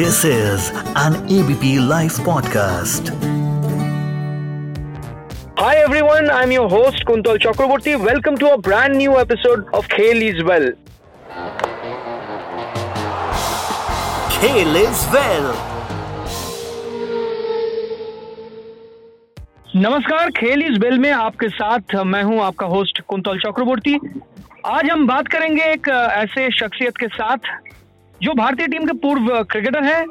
This is an ABP Life podcast. Hi everyone, I'm your host Kuntal Chakraborty. Welcome to a brand new episode of Khel is Well. Kale is well. नमस्कार खेल इस bell में आपके साथ मैं हूँ आपका होस्ट कुंतल चक्रवर्ती आज हम बात करेंगे एक ऐसे शख्सियत के साथ जो भारतीय टीम के पूर्व क्रिकेटर हैं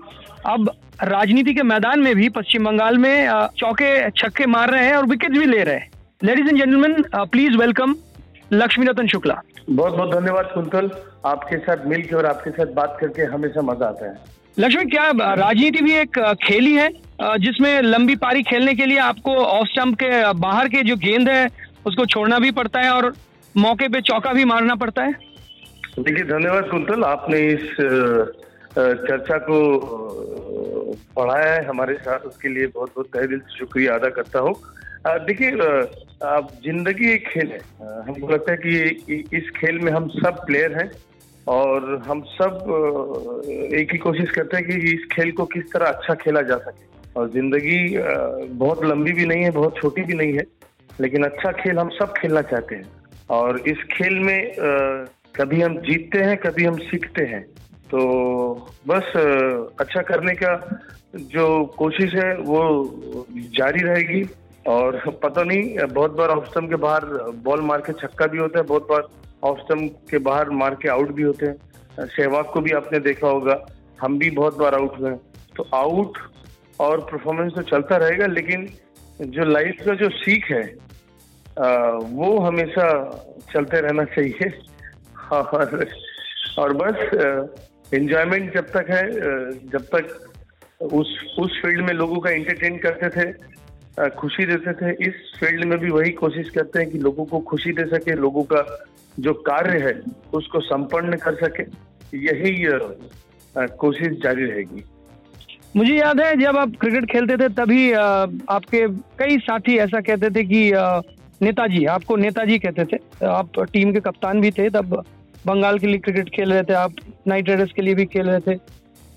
अब राजनीति के मैदान में भी पश्चिम बंगाल में चौके छक्के मार रहे हैं और विकेट भी ले रहे हैं। Ladies and gentleman please welcome Lakshmi Ratan Shukla. बहुत बहुत धन्यवाद कुंतल। आपके साथ मिलकर और आपके साथ बात करके हमेशा मज़ा आता है। लक्ष्मी क्या राजनीति भी एक खेल ही है जिसमें लंबी पारी खेलने के लिए आपको ऑफ़ स्टंप के बाहर के जो गेंद है उसको छोड़ना भी पड़ता है और मौके पे चौका भी मारना पड़ता है? देखिए, धन्यवाद कुंतल। आपने इस चर्चा को पढ़ाया है हमारे साथ। उसके लिए बहुत बहुत तहे दिल से शुक्रिया अदा करता हूँ। देखिए अब ज़िंदगी एक खेल है। हमको लगता है कि इस खेल में हम सब प्लेयर हैं और हम सब एक ही कोशिश करते हैं कि इस खेल को किस तरह अच्छा खेला जा सके। और ज़िंदगी बहुत लंबी भी नहीं है, बहुत छोटी भी नहीं है, लेकिन अच्छा खेल हम सब खेलना चाहते हैं। और इस खेल में कभी हम जीतते हैं कभी हम सीखते हैं। तो बस अच्छा करने का जो कोशिश है वो जारी रहेगी। और पता नहीं बहुत बार ऑफ़ स्टम्प के बाहर बॉल मार के छक्का भी होता है बहुत बार ऑफ़ स्टम्प के बाहर मार के आउट भी होते हैं। सहवाग को भी आपने देखा होगा हम भी बहुत बार आउट हुए तो आउट और परफॉर्मेंस तो चलता रहेगा लेकिन जो लाइफ का जो सीख है अ, वो हमेशा चलते रहना चाहिए। और और बस एंजॉयमेंट जब तक है जब तक उस उस फ़ील्ड में लोगों का एंटरटेन करते थे खुशी देते थे, इस फ़ील्ड में भी वही कोशिश करते हैं कि लोगों को खुशी दे सके, लोगों का जो कार्य है, उसको संपन्न कर सके। यही कोशिश जारी रहेगी। मुझे याद है, जब आप क्रिकेट खेलते थे, तभी आपके कई साथी ऐसा कहते थे कि नेताजी, आपको नेताजी कहते थे। आप टीम के कप्तान भी थे तब। बंगाल के लिए क्रिकेट खेल रहे थे, आप नाइट राइडर्स के लिए भी खेल रहे थे।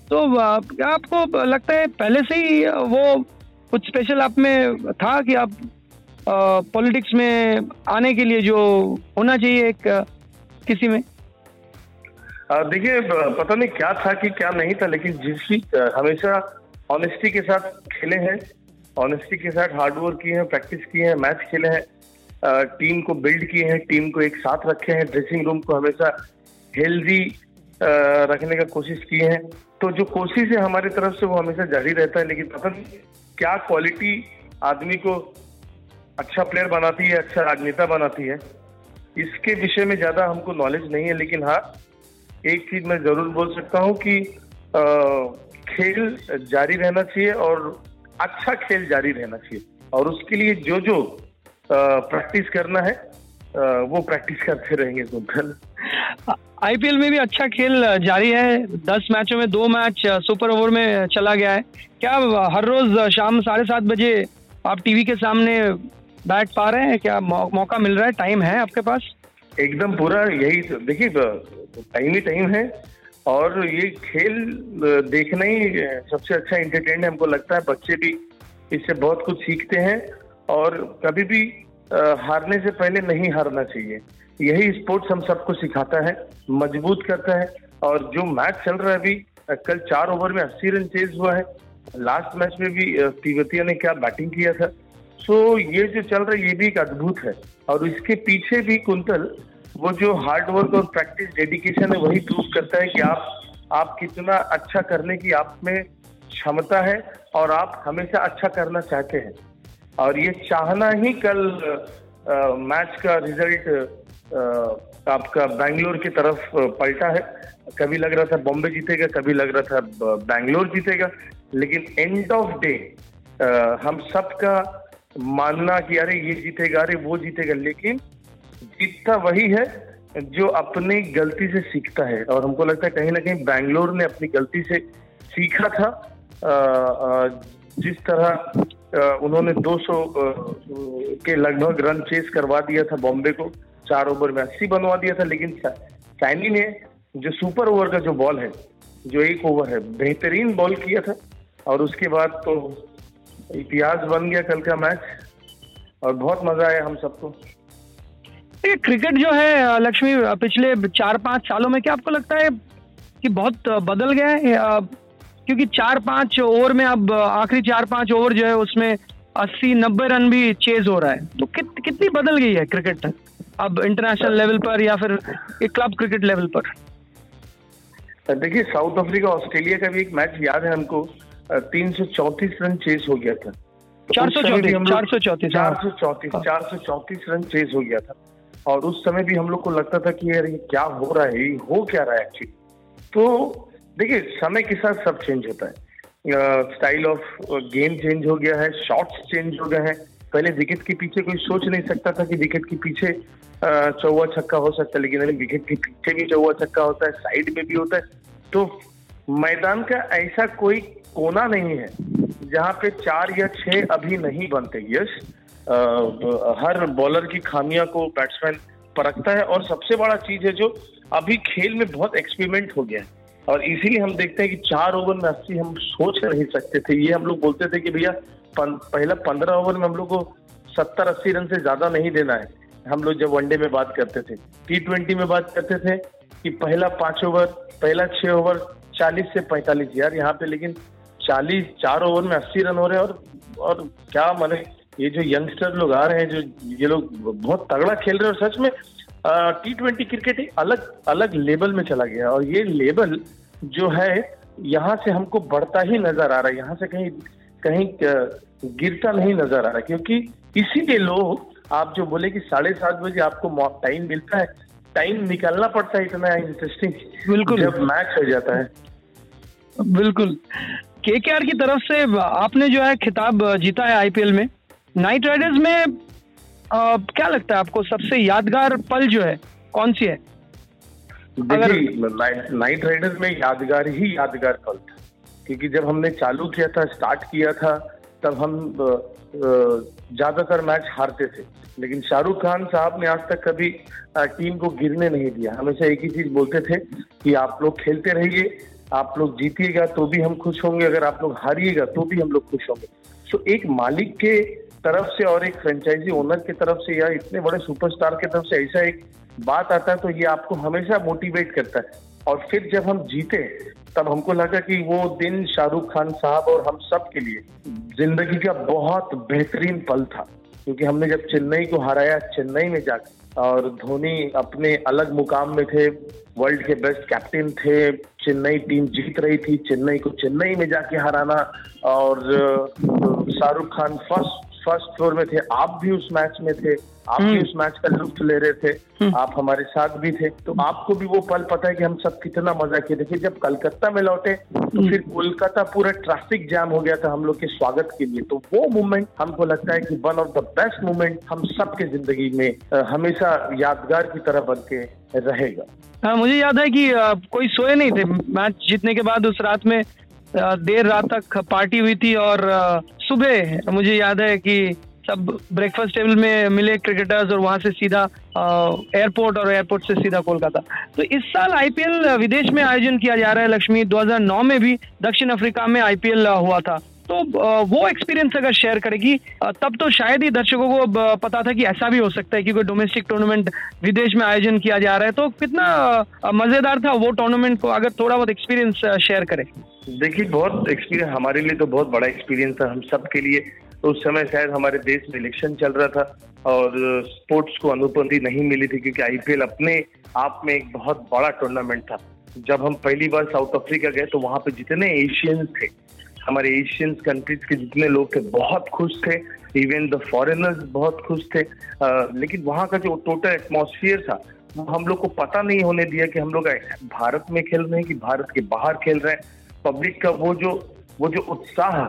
तो क्या आपको लगता है पहले से ही वो कुछ स्पेशल आप में था कि आप पॉलिटिक्स में आने के लिए जो होना चाहिए एक किसी में? देखिए पता नहीं क्या था कि क्या नहीं था, लेकिन जिस भी हमेशा ऑनेस्टी के साथ खेले हैं ऑनेस्टी के साथ हार्डवर्क किए हैं प्रैक्टिस किए हैं मैच खेले हैं टीम को बिल्ड किए हैं, टीम को एक साथ रखे हैं ड्रेसिंग रूम को हमेशा हेल्दी रखने का कोशिश किए हैं। तो जो कोशिश है हमारी तरफ़ से वो हमेशा जारी रहता है, लेकिन पता नहीं क्या क्वालिटी आदमी को अच्छा प्लेयर बनाती है अच्छा राजनेता बनाती है, इसके विषय में ज़्यादा हमको नॉलेज नहीं है। लेकिन हाँ एक चीज़ मैं ज़रूर बोल सकता हूँ कि खेल जारी रहना चाहिए और अच्छा खेल जारी रहना चाहिए। और उसके लिए जो जो प्रैक्टिस करना है। वो प्रैक्टिस करते रहेंगे कुंतल आईपीएल में भी अच्छा खेल जारी है। दस मैचों में दो मैच सुपर ओवर में चला गया है। क्या हर रोज शाम साढ़े सात बजे आप टीवी के सामने बैठ पा रहे हैं? क्या मौका मिल रहा है? टाइम है आपके पास? एकदम पूरा यही तो देखिए टाइम ही टाइम है। और ये खेल देखना ही सबसे अच्छा एंटरटेन है हमको लगता है। बच्चे भी इससे बहुत कुछ सीखते हैं। और कभी भी हारने से पहले नहीं हारना चाहिए। यही स्पोर्ट्स हम सबको सिखाता है, मज़बूत करता है। और जो मैच चल रहा है अभी कल चार ओवर में अस्सी रन चेज हुआ है। लास्ट मैच में भी तिवतिया ने क्या बैटिंग किया था। सो, ये जो चल रहा है, ये भी एक अद्भुत है। और इसके पीछे भी कुंतल, वो जो हार्ड वर्क और प्रैक्टिस डेडिकेशन है, वही प्रूव करता है कि आप आप कितना अच्छा करने की आप में क्षमता है और आप हमेशा अच्छा करना चाहते हैं। और ये चाहना ही कल अ, मैच का रिज़ल्ट अ, आपका बैंगलोर की तरफ़ पलटा है। कभी लग रहा था बॉम्बे जीतेगा कभी लग रहा था बैंगलोर जीतेगा। लेकिन एंड ऑफ़ डे हम सबका मानना कि अरे ये जीतेगा अरे वो जीतेगा। लेकिन जीतता वही है जो अपनी गलती से सीखता है। और हमको लगता है कहीं ना कहीं बैंगलोर ने अपनी गलती से सीखा था। जिस तरह उन्होंने 200 अ, के लगभग रन चेस करवा दिया था बॉम्बे को चार ओवर में अस्सी बनवा दिया था लेकिन सैनी ने जो सुपर ओवर का जो बॉल है जो एक ओवर है बेहतरीन बॉल किया था और उसके बाद तो इतिहास बन गया कल का मैच और बहुत मज़ा आया हम सबको। ये क्रिकेट जो है लक्ष्मी पिछले चार पाँच सालों में क्या आपको लगता है कि बहुत बदल गया है? क्योंकि चार पाँच ओवर में अब आखिरी चार पाँच ओवर जो है उसमें अस्सी नब्बे रन भी चेज हो रहा है। तो कित, कितनी बदल गई है क्रिकेट अब इंटरनेशनल लेवल पर या फिर क्लब क्रिकेट लेवल पर? देखिए साउथ अफ्रीका ऑस्ट्रेलिया का भी एक मैच याद है हमको। तीन सौ चौतीस रन चेस हो गया था। चार सौ चौतीस चार सौ चौतीस चार सौ चौतीस हाँ। चार सौ चौतीस रन चेस हो गया था। और उस समय भी हम लोग को लगता था कि यार ये क्या हो रहा है ये हो क्या रहा है एक्चुअली तो देखिए, समय के साथ सब चेंज होता है। स्टाइल ऑफ़ गेम चेंज हो गया है शॉट्स चेंज हो गए हैं। पहले विकेट के पीछे कोई सोच नहीं सकता था कि विकेट के पीछे चौवा छक्का हो सकता है, लेकिन अभी विकेट के पीछे भी चौवा छक्का होता है साइड में भी होता है। तो मैदान का ऐसा कोई कोना नहीं है, जहाँ पे चार या छह अभी नहीं बनते यस हर बॉलर की खामियाँ को बैट्समैन परखता है, और सबसे बड़ा चीज़ है जो अभी खेल में बहुत एक्सपेरिमेंट हो गया है। और इसीलिए हम देखते हैं कि चार ओवर में अस्सी हम सोच नहीं सकते थे। ये हम लोग बोलते थे कि भैया पहला पंद्रह ओवर में हम लोग को सत्तर अस्सी रन से ज़्यादा नहीं देना है। हम लोग जब वनडे में बात करते थे टी ट्वेंटी में बात करते थे कि पहला पाँच ओवर, पहला छह ओवर चालीस से पैंतालीस यार यहाँ पे, लेकिन चालीस, चार ओवर में अस्सी रन हो रहे हैं और और क्या माने, ये जो यंगस्टर लोग आ रहे हैं, जो ये लोग बहुत तगड़ा खेल रहे हैं और सच में टी ट्वेंटी क्रिकेट एक अलग अलग लेवल में चला गया और ये लेवल जो है यहाँ से हमको बढ़ता ही नज़र आ रहा है। यहाँ से कहीं कहीं गिरता नहीं नज़र आ रहा क्योंकि इसीलिए लोग आप जो बोले कि साढ़े सात बजे आपको टाइम मिलता है टाइम निकालना पड़ता है इतना इंटरेस्टिंग बिल्कुल। जब मैच हो जाता है। बिल्कुल। के की तरफ़ से आपने जो है खिताब जीता है आईपीएल में। नाइट राइडर्स में आ, क्या लगता है आपको सबसे यादगार पल जो है कौन सी है? देखिए नाइट राइडर्स में यादगार ही यादगार पल था। क्योंकि जब हमने चालू किया था स्टार्ट किया था तब हम ज़्यादातर मैच हारते थे। लेकिन शाहरुख खान साहब ने आज तक कभी टीम को गिरने नहीं दिया। हमेशा एक ही चीज़ बोलते थे कि आप लोग खेलते रहिए आप लोग जीतिएगा तो भी हम खुश होंगे अगर आप लोग हारिएगा तो भी हम लोग खुश होंगे। तो एक मालिक के तरफ़ से और एक फ्रेंचाइजी ओनर की तरफ़ से या इतने बड़े सुपरस्टार की तरफ़ से ऐसा एक बात आता है तो ये आपको हमेशा मोटिवेट करता है। और फिर जब हम जीते, तब हमको लगा कि वो दिन शाहरुख खान साहब और हम सब के लिए ज़िंदगी का बहुत बेहतरीन पल था। क्योंकि हमने जब चेन्नई को हराया, चेन्नई में जाकर और धोनी अपने अलग मुकाम में थे वर्ल्ड के बेस्ट कैप्टन थे, चेन्नई टीम जीत रही थी, चेन्नई को चेन्नई में जाके हराना, और Shahrukh Khan first first floor में थे आप भी उस मैच में थे आप भी हम्म। उस मैच का लुत्फ ले रहे थे हम्म। आप हमारे साथ भी थे तो आपको भी वो पल पता है कि हम सब कितना मज़ा किए देखिए जब कलकत्ता में लौटे तो हम्म। फिर कोलकाता पूरा ट्रैफ़िक जाम हो गया था हम लोग के स्वागत के लिए तो वो मोमेंट हमको लगता है कि one of the best moment हम सबके ज़िंदगी में हमेशा यादगार की तरह बन के रहेगा हाँ मुझे याद है कि कोई सोए नहीं थे मैच जीतने के बाद उस रात में देर रात तक पार्टी हुई थी और सुबह मुझे याद है कि सब ब्रेकफास्ट टेबल में मिले क्रिकेटर्स और वहाँ से सीधा एयरपोर्ट और एयरपोर्ट से सीधा कोलकाता। तो इस साल आईपीएल विदेश में आयोजन किया जा रहा है लक्ष्मी। 2009 में भी दक्षिण अफ्रीका में आईपीएल हुआ था। तो वो एक्सपीरियंस अगर शेयर करेगी तब तो शायद ही दर्शकों को पता था कि ऐसा भी हो सकता है कि कोई डोमेस्टिक टूर्नामेंट विदेश में आयोजन किया जा रहा है। तो कितना मज़ेदार था वो टूर्नामेंट को अगर थोड़ा बहुत एक्सपीरियंस शेयर करें। देखिए, बहुत एक्सपीरियंस हमारे लिए तो बहुत बड़ा एक्सपीरियंस था हम सब के लिए। तो उस समय शायद हमारे देश में इलेक्शन चल रहा था और स्पोर्ट्स को अनुपति नहीं मिली थी क्योंकि आईपीएल अपने आप में एक बहुत बड़ा टूर्नामेंट था। जब हम पहली बार साउथ अफ्रीका गए तो वहाँ पे जितने एशियंस थे हमारे एशियन कंट्रीज़ के जितने लोग थे बहुत खुश थे। इवन द फॉरेनर्स बहुत खुश थे। आ, लेकिन वहाँ का जो टोटल एटमोसफियर था वो हम लोग को पता नहीं होने दिया कि हम लोग भारत में खेल रहे हैं कि भारत के बाहर खेल रहे हैं। पब्लिक का वो जो वो जो उत्साह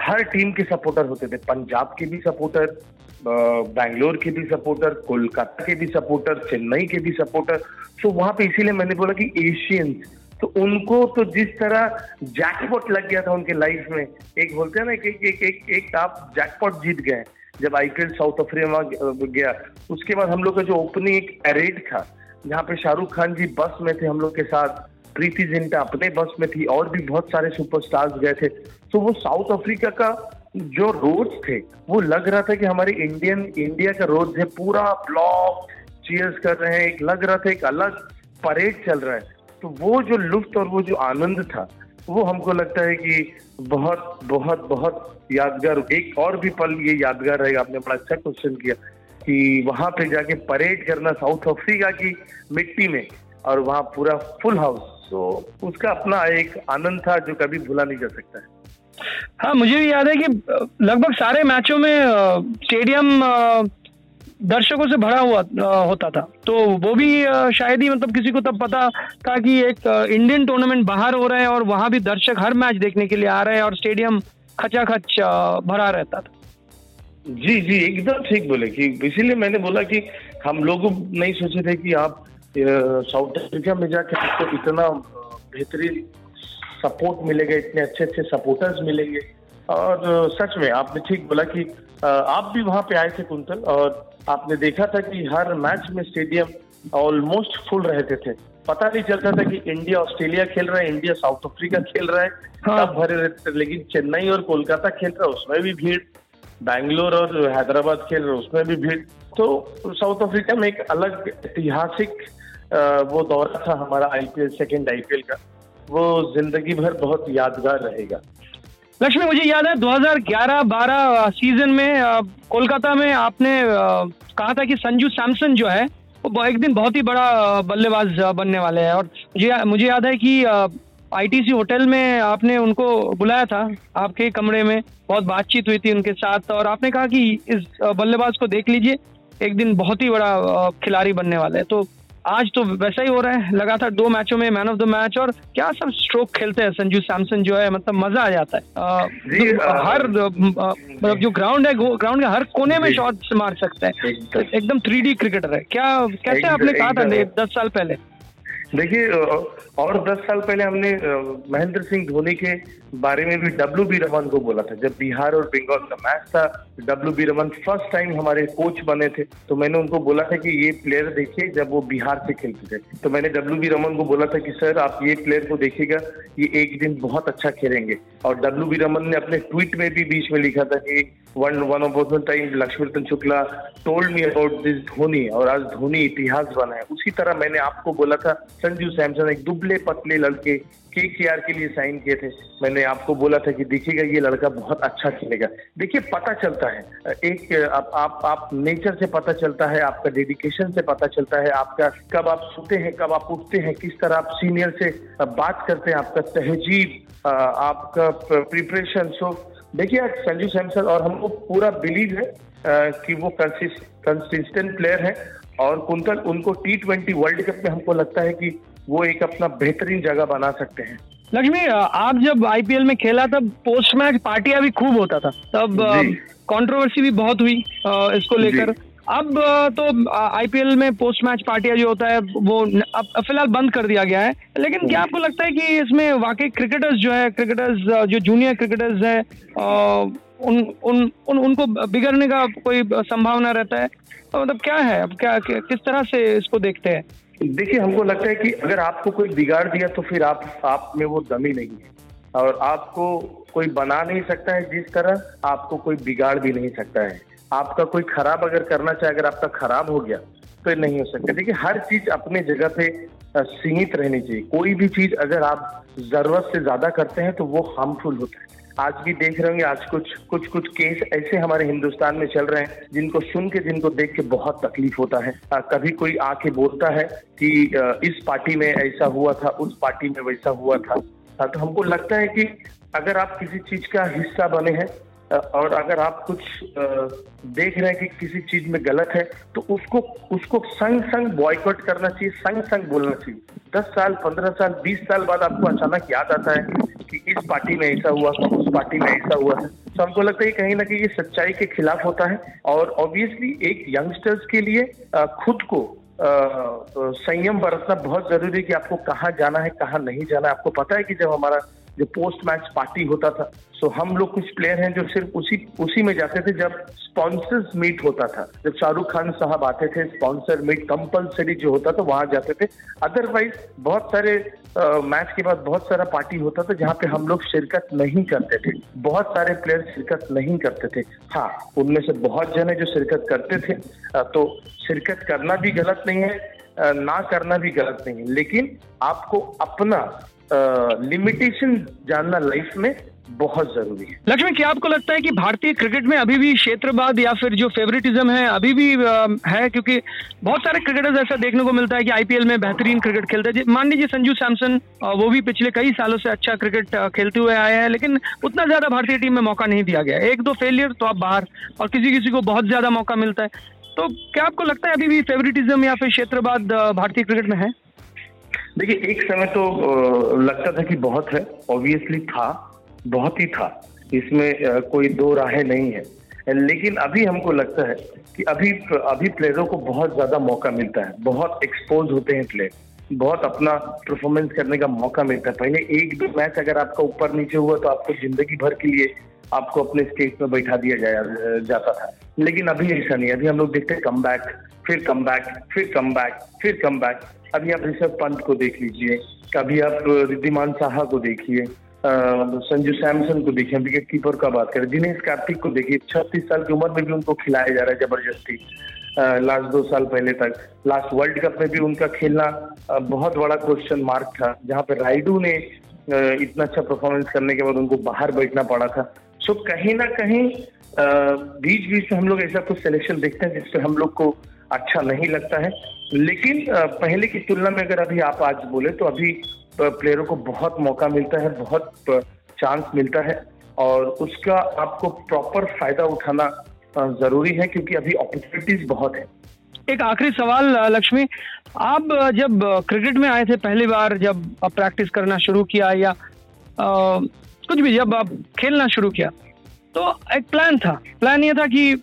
हर टीम के सपोर्टर होते थे। पंजाब के भी सपोर्टर बैंगलोर के भी सपोर्टर कोलकाता के भी सपोर्टर चेन्नई के भी सपोर्टर तो वहाँ पे इसीलिए मैंने बोला कि एशियंस तो उनको तो जिस तरह जैकपॉट लग गया था उनके लाइफ में एक बोलते हैं ना कि एक एक एक, एक आप जैकपॉट जीत गए जब आईपीएल साउथ अफ्रीका गया उसके बाद हम लोग का जो ओपनिंग एक एरेड था जहाँ पे शाहरुख खान जी बस में थे हम लोग के साथ प्रीति जिंटा अपने बस में थी और भी बहुत सारे सुपरस्टार्स गए थे तो वो साउथ अफ्रीका का जो रोड्स थे वो लग रहा था कि हमारे इंडियन इंडिया का रोड है पूरा ब्लॉक चीयर्स कर रहे हैं एक लग रहा था एक अलग परेड चल रहा है तो वो जो लुफ्त और वो जो आनंद था, वो हमको लगता है कि बहुत बहुत बहुत यादगार, एक और भी पल ये यादगार रहेगा। आपने बड़ा अच्छा क्वेश्चन किया कि वहाँ पे जाके परेड करना साउथ अफ्रीका की मिट्टी में और वहाँ पूरा फुल हाउस तो उसका अपना एक आनंद था जो कभी भूला नहीं जा सकता है। हाँ मुझे भी याद है कि लगभग सारे मैचों में स्टेडियम दर्शकों से भरा हुआ होता था। तो वो भी शायद ही मतलब किसी को तब पता था कि एक इंडियन टूर्नामेंट बाहर हो रहा है और वहाँ भी दर्शक हर मैच देखने के लिए आ रहे हैं और स्टेडियम खचाखच भरा रहता था। जी जी, एकदम ठीक बोले कि इसीलिए मैंने बोला कि हम लोग नहीं सोचे थे कि आप साउथ अफ्रीका में जाके आपको इतना बेहतरीन सपोर्ट मिलेगा, इतने अच्छे अच्छे सपोर्टर्स मिलेंगे। और सच में आपने ठीक बोला कि आप भी वहाँ पे आए थे कुंतल और आपने देखा था कि हर मैच में स्टेडियम ऑलमोस्ट फुल रहते थे। पता नहीं चलता था कि इंडिया ऑस्ट्रेलिया खेल रहा है इंडिया साउथ अफ्रीका खेल रहा है हाँ। तब भरे रहते थे। लेकिन चेन्नई और कोलकाता खेल रहा है उसमें भी भीड़। बैंगलोर और हैदराबाद खेल रहे उसमें भी भीड़। तो साउथ अफ्रीका में एक अलग ऐतिहासिक वो दौरा था हमारा आईपीएल सेकेंड आईपीएल का। वो ज़िंदगी भर बहुत यादगार रहेगा। लक्ष्मी, मुझे याद है 2011-12 सीज़न में कोलकाता में आपने कहा था कि संजू सैमसन जो है, वो एक दिन बहुत ही बड़ा बल्लेबाज बनने वाले हैं। और मुझे मुझे याद है कि आईटीसी होटल में आपने उनको बुलाया था, आपके कमरे में, बहुत बातचीत हुई थी उनके साथ, और आपने कहा कि इस बल्लेबाज को देख लीजिए, एक दिन बहुत ही बड़ा खिलाड़ी बनने वाले हैं। तो आज तो वैसा ही हो रहा है लगातार दो मैचों में मैन ऑफ़ द मैच और क्या सब स्ट्रोक खेलते हैं संजू सैमसन जो है मतलब मज़ा आ जाता है। आ, तो आ, हर मतलब जो ग्राउंड है ग्राउंड के हर कोने में शॉट मार सकते हैं। तो एकदम थ्री क्रिकेटर है क्या कैसे आपने कहा था दस साल पहले? देखिए और दस साल पहले हमने महेंद्र सिंह धोनी के बारे में भी डब्ल्यू बी रमन को बोला था। जब बिहार और बंगाल का मैच था W B Raman first time हमारे कोच बने थे तो मैंने उनको बोला था कि ये प्लेयर देखिए, जब वो बिहार से खेलते थे। तो मैंने डब्ल्यू बी रमन को बोला था कि, सर, आप ये प्लेयर को देखिएगा, ये एक दिन बहुत अच्छा खेलेंगे। और डब्ल्यू बी रमन ने अपने ट्वीट में भी बीच में लिखा था कि one one of time Lakshmi Ratan Shukla told me about this Dhoni और आज धोनी इतिहास बना है। उसी तरह मैंने आपको बोला था संजू सैमसन, एक दुबले पतले लड़के के के आर के लिए साइन किए थे। मैंने आपको बोला था कि देखिएगा, ये लड़का बहुत अच्छा खेलेगा। देखिए, पता चलता है। एक, आप आप आप नेचर से पता चलता है, आपका डेडिकेशन से पता चलता है, आपका कब आप सोते हैं, कब आप उठते हैं, किस तरह आप सीनियर से बात करते हैं, आपका तहजीब आपका प्रिपरेशन सो देखिए, संजू सैमसन और हमको पूरा बिलीव है। कि वो कंसिस्टेंट प्लेयर है और कुंतल उनको टी ट्वेंटी वर्ल्ड कप में हमको लगता है कि वो एक अपना बेहतरीन जगह बना सकते हैं। लक्ष्मी आप जब आईपीएल में खेला तब पोस्ट मैच पार्टियाँ भी खूब होता था। तब कंट्रोवर्सी भी बहुत हुई इसको लेकर। अब तो आईपीएल में पोस्ट मैच पार्टियाँ जो होता है वो अब फ़िलहाल बंद कर दिया गया है। लेकिन क्या आपको लगता है कि इसमें वाकई क्रिकेटर्स जो है क्रिकेटर्स जो जूनियर क्रिकेटर्स है उन उन उन, उनको बिगड़ने का कोई संभावना रहता है? तो मतलब क्या है? अब क्या किस तरह से इसको देखते हैं? देखिए, हमको लगता है कि अगर आपको कोई बिगाड़ दिया तो फिर आप आप में वो दमी नहीं है। और आपको कोई बना नहीं सकता है जिस तरह, आपको कोई बिगाड़ भी नहीं सकता है। आपका कोई खराब अगर करना चाहे, अगर आपका खराब हो गया तो नहीं हो सकता। देखिए, हर चीज़ अपने जगह पे सीमित रहनी चाहिए। कोई भी चीज़ अगर आप ज़रूरत से ज़्यादा करते हैं तो वो हार्मफुल होता है। आज भी देख रहे होंगे आज कुछ कुछ कुछ केस ऐसे हमारे हिंदुस्तान में चल रहे हैं जिनको सुन के जिनको देख के बहुत तकलीफ़ होता है। आ, कभी कोई आके बोलता है कि इस पार्टी में ऐसा हुआ था उस पार्टी में वैसा हुआ था। तो हमको लगता है कि अगर आप किसी चीज़ का हिस्सा बने हैं और अगर आप कुछ देख रहे हैं कि किसी चीज़ में गलत है तो उसको उसको संग संग बॉयकॉट करना चाहिए संग संग बोलना चाहिए। दस साल पंद्रह साल बीस साल बाद आपको अचानक याद आता है कि इस पार्टी में ऐसा हुआ पार्टी में ऐसा हुआ है। तो हमको लगता है कहीं ना कहीं ये सच्चाई के खिलाफ होता है और ऑब्वियसली एक यंगस्टर्स के लिए खुद को संयम बरतना बहुत ज़रूरी है कि आपको कहाँ जाना है, कहाँ नहीं जाना है। आपको पता है कि जब हमारा जो पोस्ट मैच पार्टी होता था। सो हम लोग कुछ प्लेयर हैं जो सिर्फ़ उसी उसी में जाते थे जब स्पॉन्सर्स मीट होता था। जब शाहरुख खान साहब आते थे स्पॉन्सर मीट कंपलसरी जो होता था, वहाँ जाते थे। अदरवाइज़ बहुत सारे मैच के बाद बहुत सारा पार्टी होता था जहाँ पे हम लोग शिरकत नहीं करते थे। बहुत सारे प्लेयर शिरकत नहीं करते थे। हाँ उनमें से बहुत जन जो शिरकत करते थे। तो शिरकत करना भी गलत नहीं है ना करना भी गलत नहीं है। लेकिन आपको अपना लिमिटेशन जानना लाइफ में बहुत ज़रूरी है। लक्ष्मी, क्या आपको लगता है कि भारतीय क्रिकेट में अभी भी क्षेत्रवाद या फिर जो फेवरेटिज्म है, अभी भी है? क्योंकि बहुत सारे क्रिकेटर्स ऐसा देखने को मिलता है कि आईपीएल में बेहतरीन क्रिकेट खेलते हैं। मान लीजिए संजू सैमसन वो भी पिछले कई सालों से अच्छा क्रिकेट खेलते हुए आए हैं, लेकिन उतना ज़्यादा भारतीय टीम में मौका नहीं दिया गया एक दो फेलियर तो आप बाहर, और किसी किसी को बहुत ज़्यादा मौका मिलता है। तो क्या आपको लगता है अभी भी फेवरेटिज्म या फिर क्षेत्रवाद भारतीय क्रिकेट में है? देखिए, एक समय तो लगता था कि बहुत है ऑब्वियसली था, बहुत ही था। इसमें कोई दो राहें नहीं है। लेकिन अभी हमको लगता है कि अभी अभी प्लेयरों को बहुत ज़्यादा मौका मिलता है। बहुत एक्सपोज होते हैं प्लेयर बहुत अपना परफॉर्मेंस करने का मौका मिलता है। पहले एक दो मैच अगर आपका ऊपर नीचे हुआ तो आपको ज़िंदगी भर के लिए आपको अपने स्टेज में बैठा दिया जाया, जाता था। लेकिन अभी ऐसा नहीं अभी हम लोग देखते हैं कम बैक फिर कम बैक फिर कम बैक फिर कम बैक अभी आप ऋषभ पंत को देख लीजिए, कभी आप रिद्धिमान साहा को देखिए संजू सैमसन को देखिए, विकेट कीपर का बात करें, दिनेश कार्तिक को देखिए, छत्तीस साल की उम्र में भी उनको खिलाया जा रहा है ज़बरदस्ती लास्ट दो साल पहले तक। लास्ट वर्ल्ड कप में भी उनका खेलना बहुत बड़ा क्वेश्चन मार्क था, जहाँ पे राइडू ने इतना अच्छा परफॉर्मेंस करने के बाद उनको बाहर बैठना पड़ा था। सो कहीं ना कहीं बीच बीच में हम लोग ऐसा कुछ सिलेक्शन देखते हैं जिससे हम लोग को अच्छा नहीं लगता है। लेकिन पहले की तुलना में अगर अभी आप आज बोले तो अभी प्लेयरों को बहुत मौका मिलता है बहुत चांस मिलता है और उसका आपको प्रॉपर फ़ायदा उठाना ज़रूरी है क्योंकि अभी अपॉर्चुनिटीज़ बहुत है। एक आखिरी सवाल लक्ष्मी। आप जब क्रिकेट में आए थे पहली बार जब आप प्रैक्टिस करना शुरू किया या आ, कुछ भी जब आप खेलना शुरू किया तो एक प्लान था। प्लान ये था कि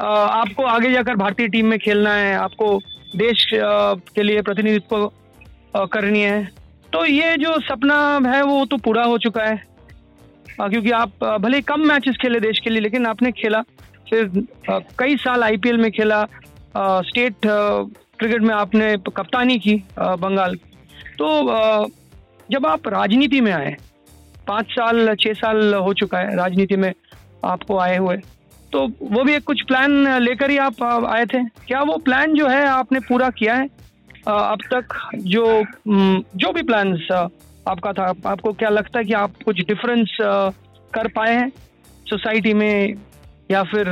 आपको आगे जाकर भारतीय टीम में खेलना है, आपको देश के लिए प्रतिनिधित्व करनी है। तो ये जो सपना है वो तो पूरा हो चुका है। क्योंकि आप भले कम मैचेस खेले देश के लिए, लेकिन आपने खेला। फिर कई साल आईपीएल में खेला। स्टेट क्रिकेट में आपने कप्तानी की बंगाल। तो जब आप राजनीति में आए, पाँच साल छः साल हो चुका है राजनीति में आपको आए हुए तो वो भी एक कुछ प्लान लेकर ही आप आए थे। क्या वो प्लान जो है आपने पूरा किया है? अब तक जो जो भी प्लान आपका था आपको क्या लगता है कि आप कुछ डिफरेंस कर पाए हैं सोसाइटी में या फिर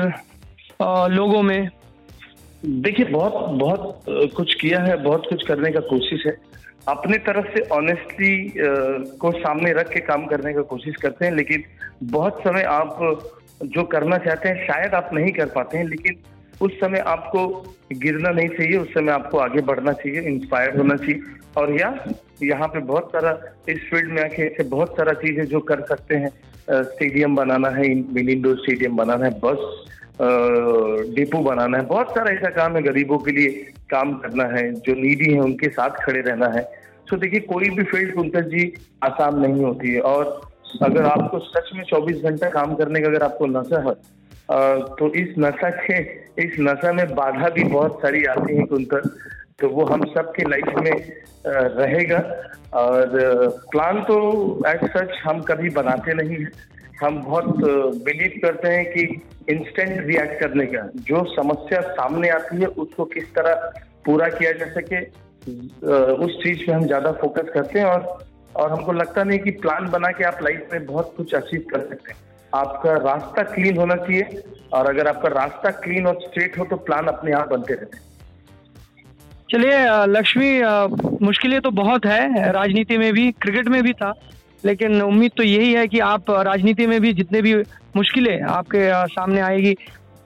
लोगों में? देखिए, बहुत बहुत कुछ किया है, बहुत कुछ करने का कोशिश है। अपने तरफ़ से ऑनेस्टली को सामने रख के काम करने का कोशिश करते हैं, लेकिन बहुत समय आप जो करना चाहते हैं, शायद आप नहीं कर पाते हैं, लेकिन उस समय आपको गिरना नहीं चाहिए, उस समय आपको आगे बढ़ना चाहिए इंस्पायर होना चाहिए। और या, यहाँ पे बहुत सारा, इस फ़ील्ड में आके ऐसे बहुत सारा चीज़ है जो कर सकते हैं स्टेडियम बनाना है मिनी इंडोर स्टेडियम बनाना है बस डिपो बनाना है, बहुत सारा ऐसा काम है गरीबों के लिए काम करना है, जो नीडी है उनके साथ खड़े रहना है। तो देखिए, कोई भी फ़ील्ड पंकज जी, आसान नहीं होती है। और अगर आपको सच में 24 घंटा काम करने का अगर आपको नशा है तो इस नशा के, इस नशा में बाधा भी बहुत सारी आती है कुंतर। तो वो हम सब के लाइफ में रहेगा। और प्लान तो एज सच हम कभी बनाते नहीं हैं। हम बहुत बिलीव करते हैं कि इंस्टेंट रिएक्ट करने का, जो समस्या सामने आती है, उसको किस तरह पूरा किया जा सके उस चीज़ पे हम ज़्यादा फोकस करते हैं और और हमको लगता नहीं कि प्लान बना के आप लाइफ में बहुत कुछ अचीव कर सकते हैं। आपका रास्ता क्लीन होना चाहिए और अगर आपका रास्ता क्लीन और स्ट्रेट हो तो प्लान अपने आप बनते रहते हैं। चलिए लक्ष्मी मुश्किलें तो बहुत है, राजनीति में भी क्रिकेट में भी था, लेकिन उम्मीद तो यही है कि आप राजनीति में भी जितने भी मुश्किलें आपके सामने आएगी,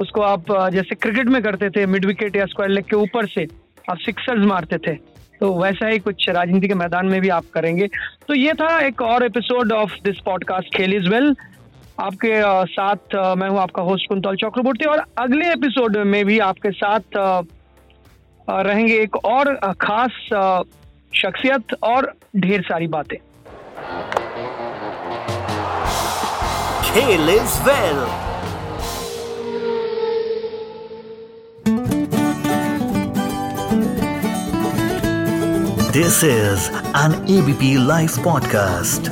उसको आप जैसे क्रिकेट में करते थे मिड विकेट या स्क्वायर लेग के ऊपर से आप सिक्सर्स मारते थे। तो वैसा ही कुछ राजनीति के मैदान में भी आप करेंगे। तो ये था एक और episode of this podcast Khel is well आपके साथ मैं हूँ आपका होस्ट कुंतल चक्रवर्ती और अगले एपिसोड में भी आपके साथ रहेंगे एक और खास शख्सियत और ढेर सारी बातें। Khel is well this is an ABP live podcast